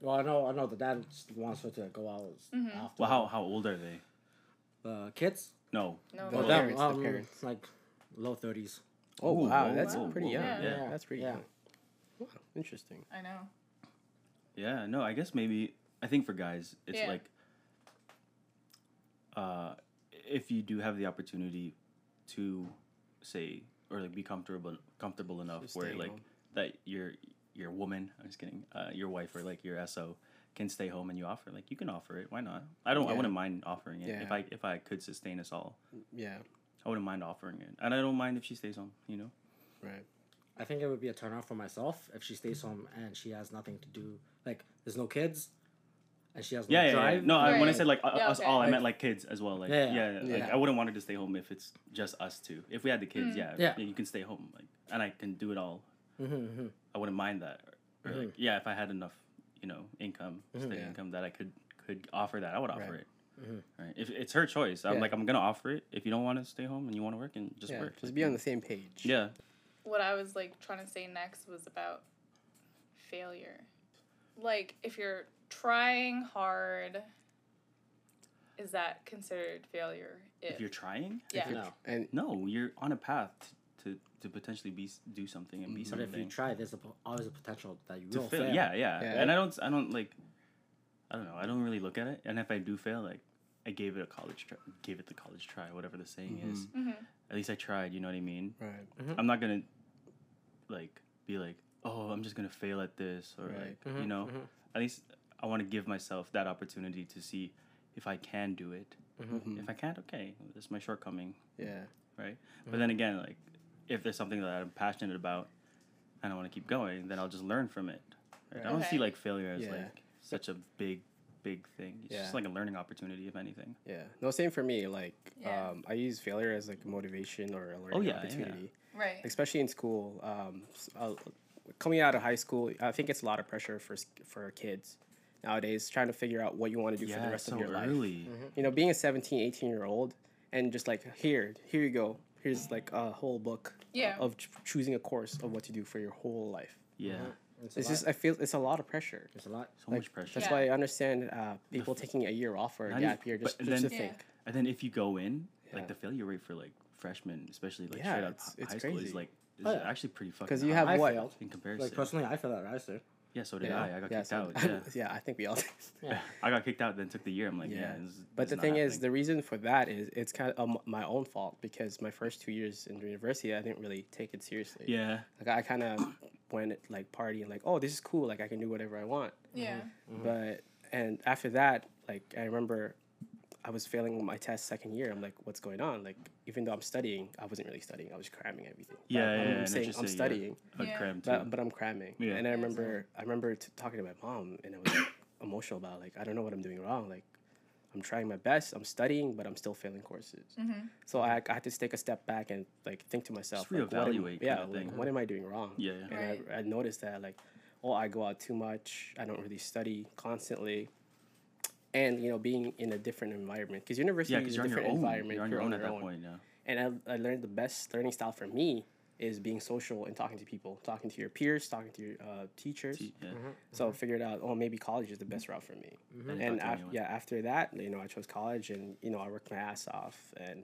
C: Well, I know. I know the dad just wants her to go out
B: Mhm.
C: after.
D: well, how how old are they?
C: Uh, kids.
D: No,
B: No.
A: The
C: Well,
B: no.
C: them,
A: parents, the
C: um,
A: parents.
C: like low thirties.
A: Oh
D: Ooh,
A: wow,
D: whoa,
A: that's
B: whoa,
A: pretty
D: whoa.
A: young.
B: Yeah.
A: Yeah,
C: Yeah.
A: that's pretty
C: Yeah.
A: young. Wow, interesting.
B: I know.
D: yeah, no. I guess maybe I think for guys, it's
B: Yeah.
D: like, uh, if you do have the opportunity to say or like be comfortable comfortable enough
A: Just
D: where
A: stay
D: like
A: home.
D: that your your woman, I'm just kidding, uh, your wife or like your SO can stay home and you offer like you can offer it. Why not? I don't. I wouldn't mind offering it if I if I could sustain us all.
A: Yeah,
D: I wouldn't mind offering it, and I don't mind if she stays home. You know.
A: right.
C: I think it would be a turn off for myself if she stays home and she has nothing to do. Like there's no kids, and she has no
D: Yeah, yeah, yeah.
C: drive.
D: No, I, when I said like uh,
B: Yeah,
D: us
B: okay.
D: all, I
C: Like-
D: meant like kids as well. Like
C: Yeah,
D: yeah,
C: yeah.
D: yeah, like I wouldn't want her to stay home if it's just us two. If we had the kids,
B: Mm.
D: yeah,
C: Yeah.
D: you can stay home, like, and I can do it all.
C: Mm-hmm, mm-hmm.
D: I wouldn't mind that. Or, or, like, yeah, if I had enough, you know, income, steady
A: Mm-hmm. Yeah.
D: income that I could could offer that, I would offer
A: Right.
D: it.
C: Mhm.
D: Right. If it's her choice, I'm
A: Yeah.
D: like I'm gonna offer it. If you don't want to stay home and you want to work, and just
A: yeah,
D: work.
A: just be on the same page.
D: Yeah.
B: What I was like trying to say next was about failure. Like if you're trying hard, is that considered failure?
D: If you're trying,
B: yeah.
C: No.
A: and
D: no, you're on a path to to potentially be do something and be
C: But
D: something.
C: if you try, there's a, always a potential that you
D: to
C: will
D: fail.
C: fail.
D: Yeah, yeah,
A: Yeah.
D: And I don't, I don't like, I don't know. I don't really look at it. And if I do fail, like, I gave it a college try, gave it the college try, whatever the saying is.
B: hmm
D: At least I tried. You know what I mean?
A: right.
D: I'm not gonna, like, be like, oh, I'm just gonna fail at this, or
A: Right.
D: like, you know.
C: mhm.
D: At least I want to give myself that opportunity to see if I can do it.
A: Mhm.
D: If I can't, okay, that's my shortcoming,
A: Yeah,
D: right? But then again, like, if there's something that I'm passionate about and I want to keep going, then I'll just learn from it. Right? I don't
B: Okay.
D: see like failure as
A: Yeah.
D: like such a big, big thing. It's
A: Yeah.
D: just like a learning opportunity, if anything.
A: yeah. No, same for me. Like,
B: Yeah.
A: um, I use failure as like a motivation or a learning
D: Oh, yeah, yeah.
A: opportunity.
B: Right.
A: especially in school. Um, uh, coming out of high school, I think it's a lot of pressure for for kids nowadays, trying to figure out what you want to do for the rest
D: so
A: of your life.
D: early. Mm-hmm.
A: You know, being a 17, 18 year old, and just like here, here you go. Here's like a whole book
B: Yeah.
A: of ch- choosing a course of what to do for your whole life.
D: Yeah. Mm-hmm. Mm-hmm.
C: It's, a
A: It's
C: lot.
A: just I feel it's a lot of pressure.
C: it's a lot.
D: So
A: Like,
D: much pressure.
A: That's
B: Yeah.
A: why I understand uh, people taking a year off or a gap year just,
D: but
A: just to
D: then-
A: think.
D: And then if you go in,
A: Yeah.
D: like the failure rate for like freshmen, especially like
A: Yeah,
D: straight out
A: it's-
D: hi-
A: it's
D: high school, is like is
C: Oh, yeah.
D: actually pretty fucking.
A: Because you have
C: I
A: what?
C: failed.
D: in comparison.
C: Like personally, I feel that I said.
D: Yeah, so did
A: Yeah,
D: I. I got
A: yeah,
D: kicked
A: so-
D: out. Yeah.
A: yeah, I think we all. did.
C: Yeah.
D: I got kicked out, then took the year. I'm like, yeah.
A: Yeah.
D: this
A: But
D: this
A: the
D: not
A: thing is, the reason for that is it's kind of um, my own fault because my first two years in university, I didn't really take it seriously.
D: yeah,
A: Like I kind of went like partying, like, oh, this is cool. Like I can do whatever I want.
B: Yeah.
A: But and after that, like I remember, I was failing my test second year. I'm like, what's going on? Like even though I'm studying, I wasn't really studying. I was cramming everything. But
D: Yeah, yeah,
A: I'm,
D: yeah, and
A: saying I'm
D: just it, yeah.
A: studying,
D: a
B: Yeah.
D: cram too.
A: but but I'm cramming.
D: Yeah.
A: And I remember I remember t- talking to my mom, and I was like, emotional about like I don't know what I'm doing wrong. Like I'm trying my best. I'm studying, but I'm still failing courses.
B: Mm-hmm.
A: So I, I had to take a step back and like think to myself,
D: Just
A: like, what am-
D: reevaluate
A: yeah,
D: kinda
A: like,
D: thing.
A: what am I doing wrong?
D: yeah, yeah.
A: And
B: Right.
A: I, I noticed that like, oh, I go out too much. I don't really study constantly. And you know, being in a different environment because university
D: Yeah,
A: is
D: because
A: a
D: you're on your
A: different
D: own.
A: environment.
D: You're on your own at that point. Yeah.
A: And I, I learned the best learning style for me is being social and talking to people, talking to your peers, talking to your uh, teachers.
D: T- yeah.
A: So I figured out, oh, maybe college is the best route for me.
D: And
A: And af- yeah, after that, you know, I chose college, and you know, I worked my ass off, and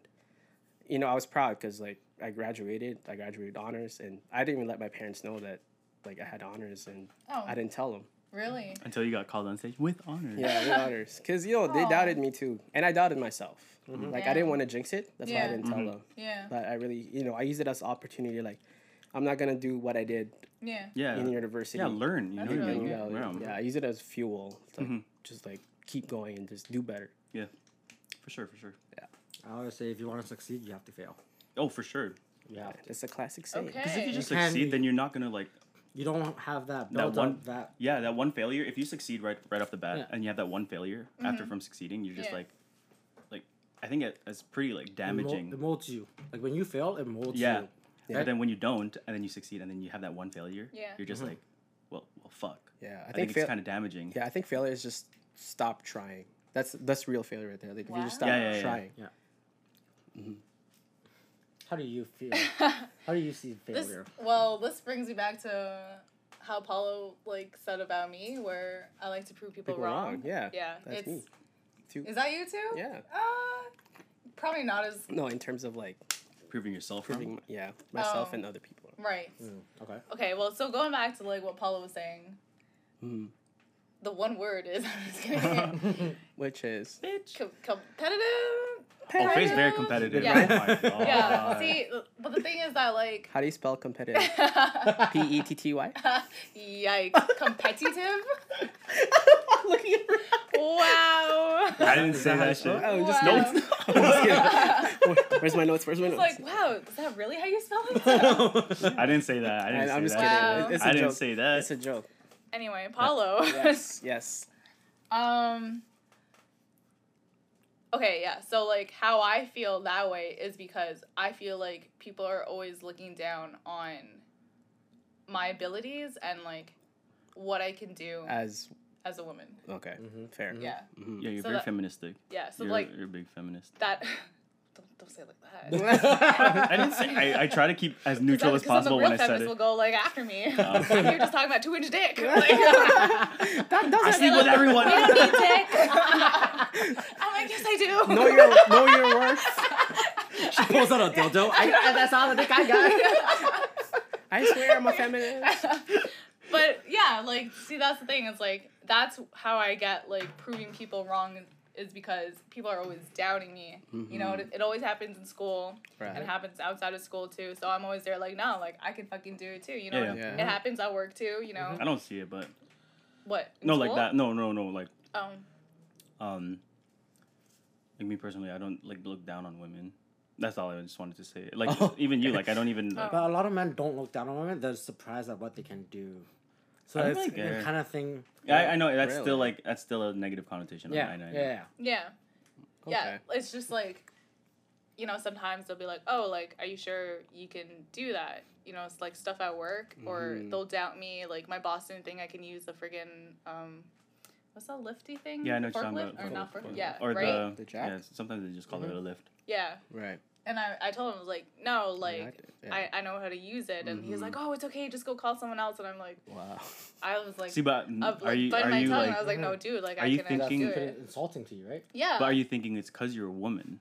A: you know, I was proud because like I graduated, I graduated honors, and I didn't even let my parents know that like I had honors, and
B: Oh,
A: I didn't tell them.
B: Really?
D: Until you got called on stage with honors.
A: Yeah, with honors, because you know they
B: Aw.
A: doubted me too, and I doubted myself. Like I didn't want to jinx it. That's why I didn't tell
D: Mhm.
A: them.
B: Yeah.
A: But I really, you know, I used it as opportunity. Like, I'm not gonna do what I did
B: Yeah.
D: Yeah.
A: in university.
D: Yeah, learn. You
B: That's
D: know,
B: really
D: you
B: good.
D: know,
A: yeah, yeah, I use it as fuel. Like,
D: Mhm.
A: just like keep going and just do better. Yeah.
D: For sure, for sure. Yeah.
C: I always say if you want to succeed, you have to fail.
D: Oh, for sure.
C: You have to.
A: It's a classic saying.
B: Okay.
D: Because if you just
C: You can-
D: succeed, then you're not gonna like
C: You don't have that
D: That
C: build
D: one-
C: up that
D: yeah that one failure. If you succeed right right off the bat,
C: Yeah.
D: and you have that one failure after from succeeding, you're just
B: Yeah.
D: like, like I think it, it's pretty like
C: it mol-
D: damaging.
C: It molds you. Like when you fail, it molds
D: Yeah.
C: you.
A: Yeah.
D: But then when you don't, and then you succeed, and then you have that one failure,
B: Yeah.
D: you're just
C: Mhm.
D: like, well, well, fuck.
A: Yeah, I,
D: I,
A: think,
D: think,
A: fail-
D: it's kind of damaging.
A: yeah, I think failure is just stop trying. That's that's real failure right there. Like if you just
B: Wow.
A: stop
D: Yeah, yeah, yeah.
A: trying.
C: How do you feel? How do you see
B: This
C: failure?
B: well, this brings me back to how Paulo like said about me, where I like to prove people,
A: People
B: wrong.
A: wrong, yeah,
B: Yeah.
A: that's
B: it's
A: me, too.
B: is that you too?
A: Yeah.
B: Uh, probably not as
A: No, in terms of like
D: Proving yourself wrong.
A: proving, yeah, myself
B: Oh.
A: and other people.
B: right.
C: Mm, okay.
B: Okay. Well, so going back to like what Paulo was saying,
A: Mhm.
B: the one word is I'm just kidding.
A: Which is
D: Bitch.
B: Com- competitive.
D: Oh, Faye's very
B: Competitive?
D: competitive.
B: Yeah.
D: Oh my god.
B: Yeah. See, but the thing is that like.
A: how do you spell competitive? P E T T Y.
B: Yikes! Competitive.
A: Looking at
B: Wow.
D: I didn't say
C: that how you
D: shit.
C: spell it?
A: Oh, just
B: Wow.
A: notes. I'm just kidding. Where's my notes? Where's my notes?
B: It's
A: notes?
B: like, wow, is that really how you spell it?
D: I didn't say that. I didn't
A: And
D: say
A: I'm just
D: that.
B: Wow.
A: It's, it's a
D: I didn't say that.
A: It's a joke.
B: anyway, Paulo.
A: Yes, yes.
B: um. Okay, yeah. So like how I feel that way is because I feel like people are always looking down on my abilities and like what I can do
A: As
B: as a woman.
A: okay,
C: Mhm.
A: fair.
B: Yeah.
A: Mhm.
D: yeah, you're
B: So
D: very
B: that-
D: feministic.
B: Yeah. So
D: you're,
B: like
D: you're a big feminist.
B: that don't, don't say it like that.
D: I didn't say. I, I try to keep as neutral
B: Because
D: as
B: then- 'cause then
D: possible when I said
B: feminists
D: it.
B: will go like after me.
D: Oh.
B: I'm here just talking about two inch dick. Like,
A: that doesn't
D: I sleep with everyone.
B: we don't need dick. I'm like, yes, I do.
A: know your know your worth.
C: she pulls out a dildo. I, I, that's all the dick I got.
A: I swear I'm a feminist.
B: but yeah, like, see, that's the thing. It's like that's how I get like proving people wrong is because people are always doubting me. You know, it, it always happens in school and
A: Right.
B: it happens outside of school too. So I'm always there, like, no, like I can fucking do it too. You know,
D: Yeah,
A: yeah.
B: it happens at work too. You know,
D: I don't see it, but
B: what? in
D: no, like that. No, no, no. Like
B: Um,
D: um, like me personally, I don't like look down on women. That's all I just wanted to say. Like
A: Oh,
D: even you, like I don't even. Like,
C: But a lot of men don't look down on women. They're surprised at what they can do. So
D: I don't
C: it's
D: really
C: the
D: care.
C: kind of thing.
D: I, I know that's
A: Really?
D: still like that's still a negative connotation.
C: Yeah,
D: I know, I know.
C: yeah, yeah.
B: yeah. Yeah, it's just like, you know, sometimes they'll be like, "Oh, like, are you sure you can do that?" You know, it's like stuff at work, or
A: Mhm.
B: they'll doubt me. Like my boss didn't think I can use the friggin' um, what's that lifty thing?
D: Yeah, I know what you're talking
B: Forklift
D: about.
B: or not
A: Forklift.
B: forklift? Yeah,
D: Or
B: right.
D: the,
A: The jack?
D: Yeah, sometimes they just call it a lift.
B: Yeah,
A: Right.
B: And I, I told him I was like, no, like
A: I did, yeah.
B: I, I know how to use it, and he's
D: Mhm.
B: like, oh, it's okay, just go call someone else, and I'm like,
A: Wow.
B: I was like,
D: See, but
B: up,
D: are
B: like,
D: you
B: biting
D: are you like?
B: and I was like, no, dude, like
D: Are
B: I
D: you
B: can
C: That's
B: actually do it.
C: insulting to you, right?
B: Yeah.
D: But are you thinking it's because you're a woman?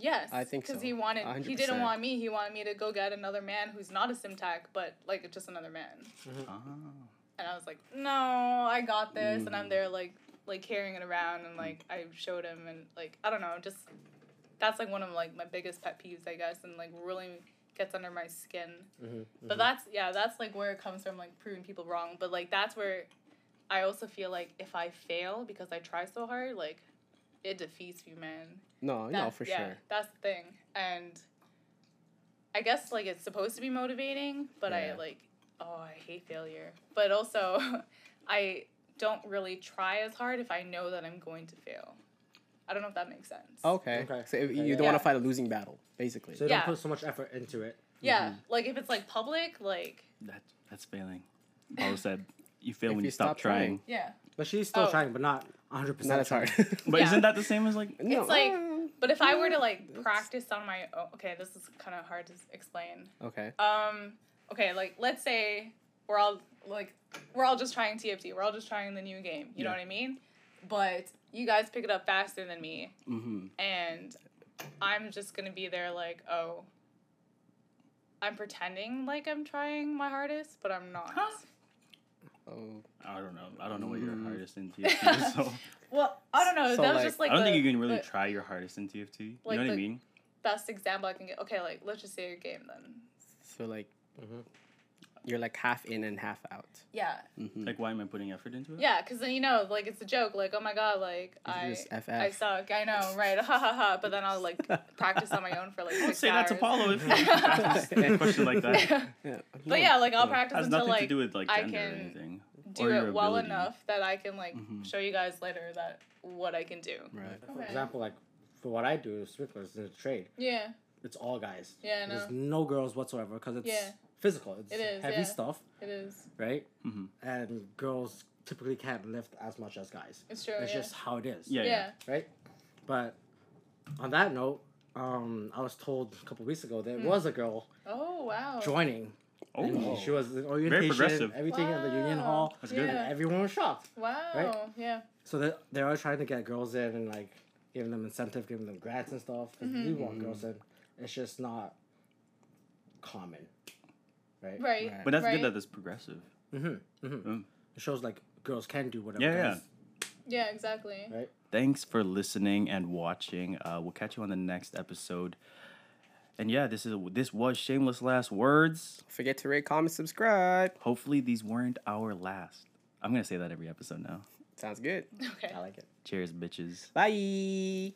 B: Yes,
A: I think
B: because
A: so.
B: he wanted,
A: A hundred
B: he didn't want me. He wanted me to go get another man who's not a simtac, but like just another man.
D: Ah.
B: And I was like, no, I got this. And
A: Mm.
B: I'm there like like carrying it around and like I showed him and like I don't know, just that's like one of like my biggest pet peeves, I guess, and like really gets under my skin.
C: Mm-hmm.
B: But that's yeah, that's like where it comes from, like proving people wrong. But like that's where I also feel like if I fail because I try so hard, like it defeats you, man.
A: No, no,
B: That-
A: for
B: yeah,
A: sure.
B: That's the thing. And I guess like it's supposed to be motivating, but
A: Yeah.
B: I like oh, I hate failure. But also I don't really try as hard if I know that I'm going to fail. I don't know if that makes sense.
A: Okay.
C: Okay.
A: So if
C: Okay,
A: you don't
B: yeah.
A: want to fight a losing battle, basically.
C: So you
B: Yeah.
C: don't put so much effort into it.
B: Yeah, like if it's like public, like
D: That that's failing. Paulo said you fail
A: If
D: when
A: you
D: you stop,
A: stop
D: trying.
B: yeah.
C: But she's still
B: Oh.
C: trying, but not 100%
A: Not as hard.
D: But
B: Yeah.
D: isn't that the same as like?
A: No,
B: It's like- But if I were to like practice on my own, okay, this is kind of hard to explain.
A: okay.
B: Um, okay, like let's say we're all like we're all just trying TFT. We're all just trying the new game. You know what I mean? But you guys pick it up faster than me,
A: Mm-hmm.
B: and I'm just gonna be there like, oh, I'm pretending like I'm trying my hardest, but I'm not.
A: Oh.
D: I don't know. I don't know what your
A: Mm.
D: hardest in TFT is. So
B: Well, I don't know.
A: So,
B: that was
A: like-
B: just like
D: I don't
B: the,
D: think you can really
B: the
D: try your hardest in TFT. You
B: like
D: know what I mean?
B: best example I can get. Okay, like let's just say your game then.
A: So like,
C: Mhm.
A: You're like half in and half out.
B: Yeah,
A: Mm-hmm.
D: Like, why am I putting effort into it?
B: yeah, because then you know, like it's a joke. Like, oh my god, like I.
A: FF.
B: I suck. I know, right? Ha ha ha. But then I'll like practice on my own for like
D: Don't
B: six
D: say that
B: hours.
D: to Paulo if you ask a question like that.
A: Yeah.
B: but yeah, like I'll
A: No.
B: practice
D: has
B: until
D: nothing
B: like
D: to do with like
B: I
D: gender or
B: can
D: anything.
B: do
D: or
B: it well
D: ability.
B: enough that I can like
A: Mhm.
B: show you guys later that what I can do.
A: Right.
C: For example, like for what I do, sprinklers in the trade,
B: Yeah,
C: it's all guys.
B: Yeah, I
C: There's no girls whatsoever because it's
B: Yeah.
C: Physical. It's
B: It is,
C: heavy
B: yeah.
C: stuff,
B: it is.
C: right?
D: Mhm.
C: And girls typically can't lift as much as guys.
B: It's true.
C: It's
B: yeah.
C: just how it is.
D: Yeah,
B: yeah.
C: Right? But on that note, um, I was told a couple weeks ago there
B: Hmm.
C: was a girl
B: Oh wow.
C: joining.
D: Oh,
C: And she was in orientation,
D: progressive.
C: everything at the union hall.
D: That's good.
C: And
B: Yeah.
C: everyone was shocked.
B: Wow.
C: Right?
B: Yeah.
C: So they they're always trying to get girls in and like giving them incentive, giving them grants and stuff. 'cause
B: Mhm.
C: We want girls in. It's just not common, right?
B: Right.
A: Right.
D: but that's
B: right.
D: good that it's progressive.
C: Mm-hmm. Mm-hmm.
D: Mm.
C: It shows like girls can do whatever.
D: Yeah, yeah.
B: Yeah. Exactly.
C: Right.
D: Thanks for listening and watching. Uh, we'll catch you on the next episode. And yeah, this is this was shameless last words.
A: Forget to rate, comment, subscribe.
D: Hopefully these weren't our last. I'm gonna say that every episode now.
A: Sounds good.
B: Okay.
C: I like it.
D: Cheers, bitches.
A: Bye.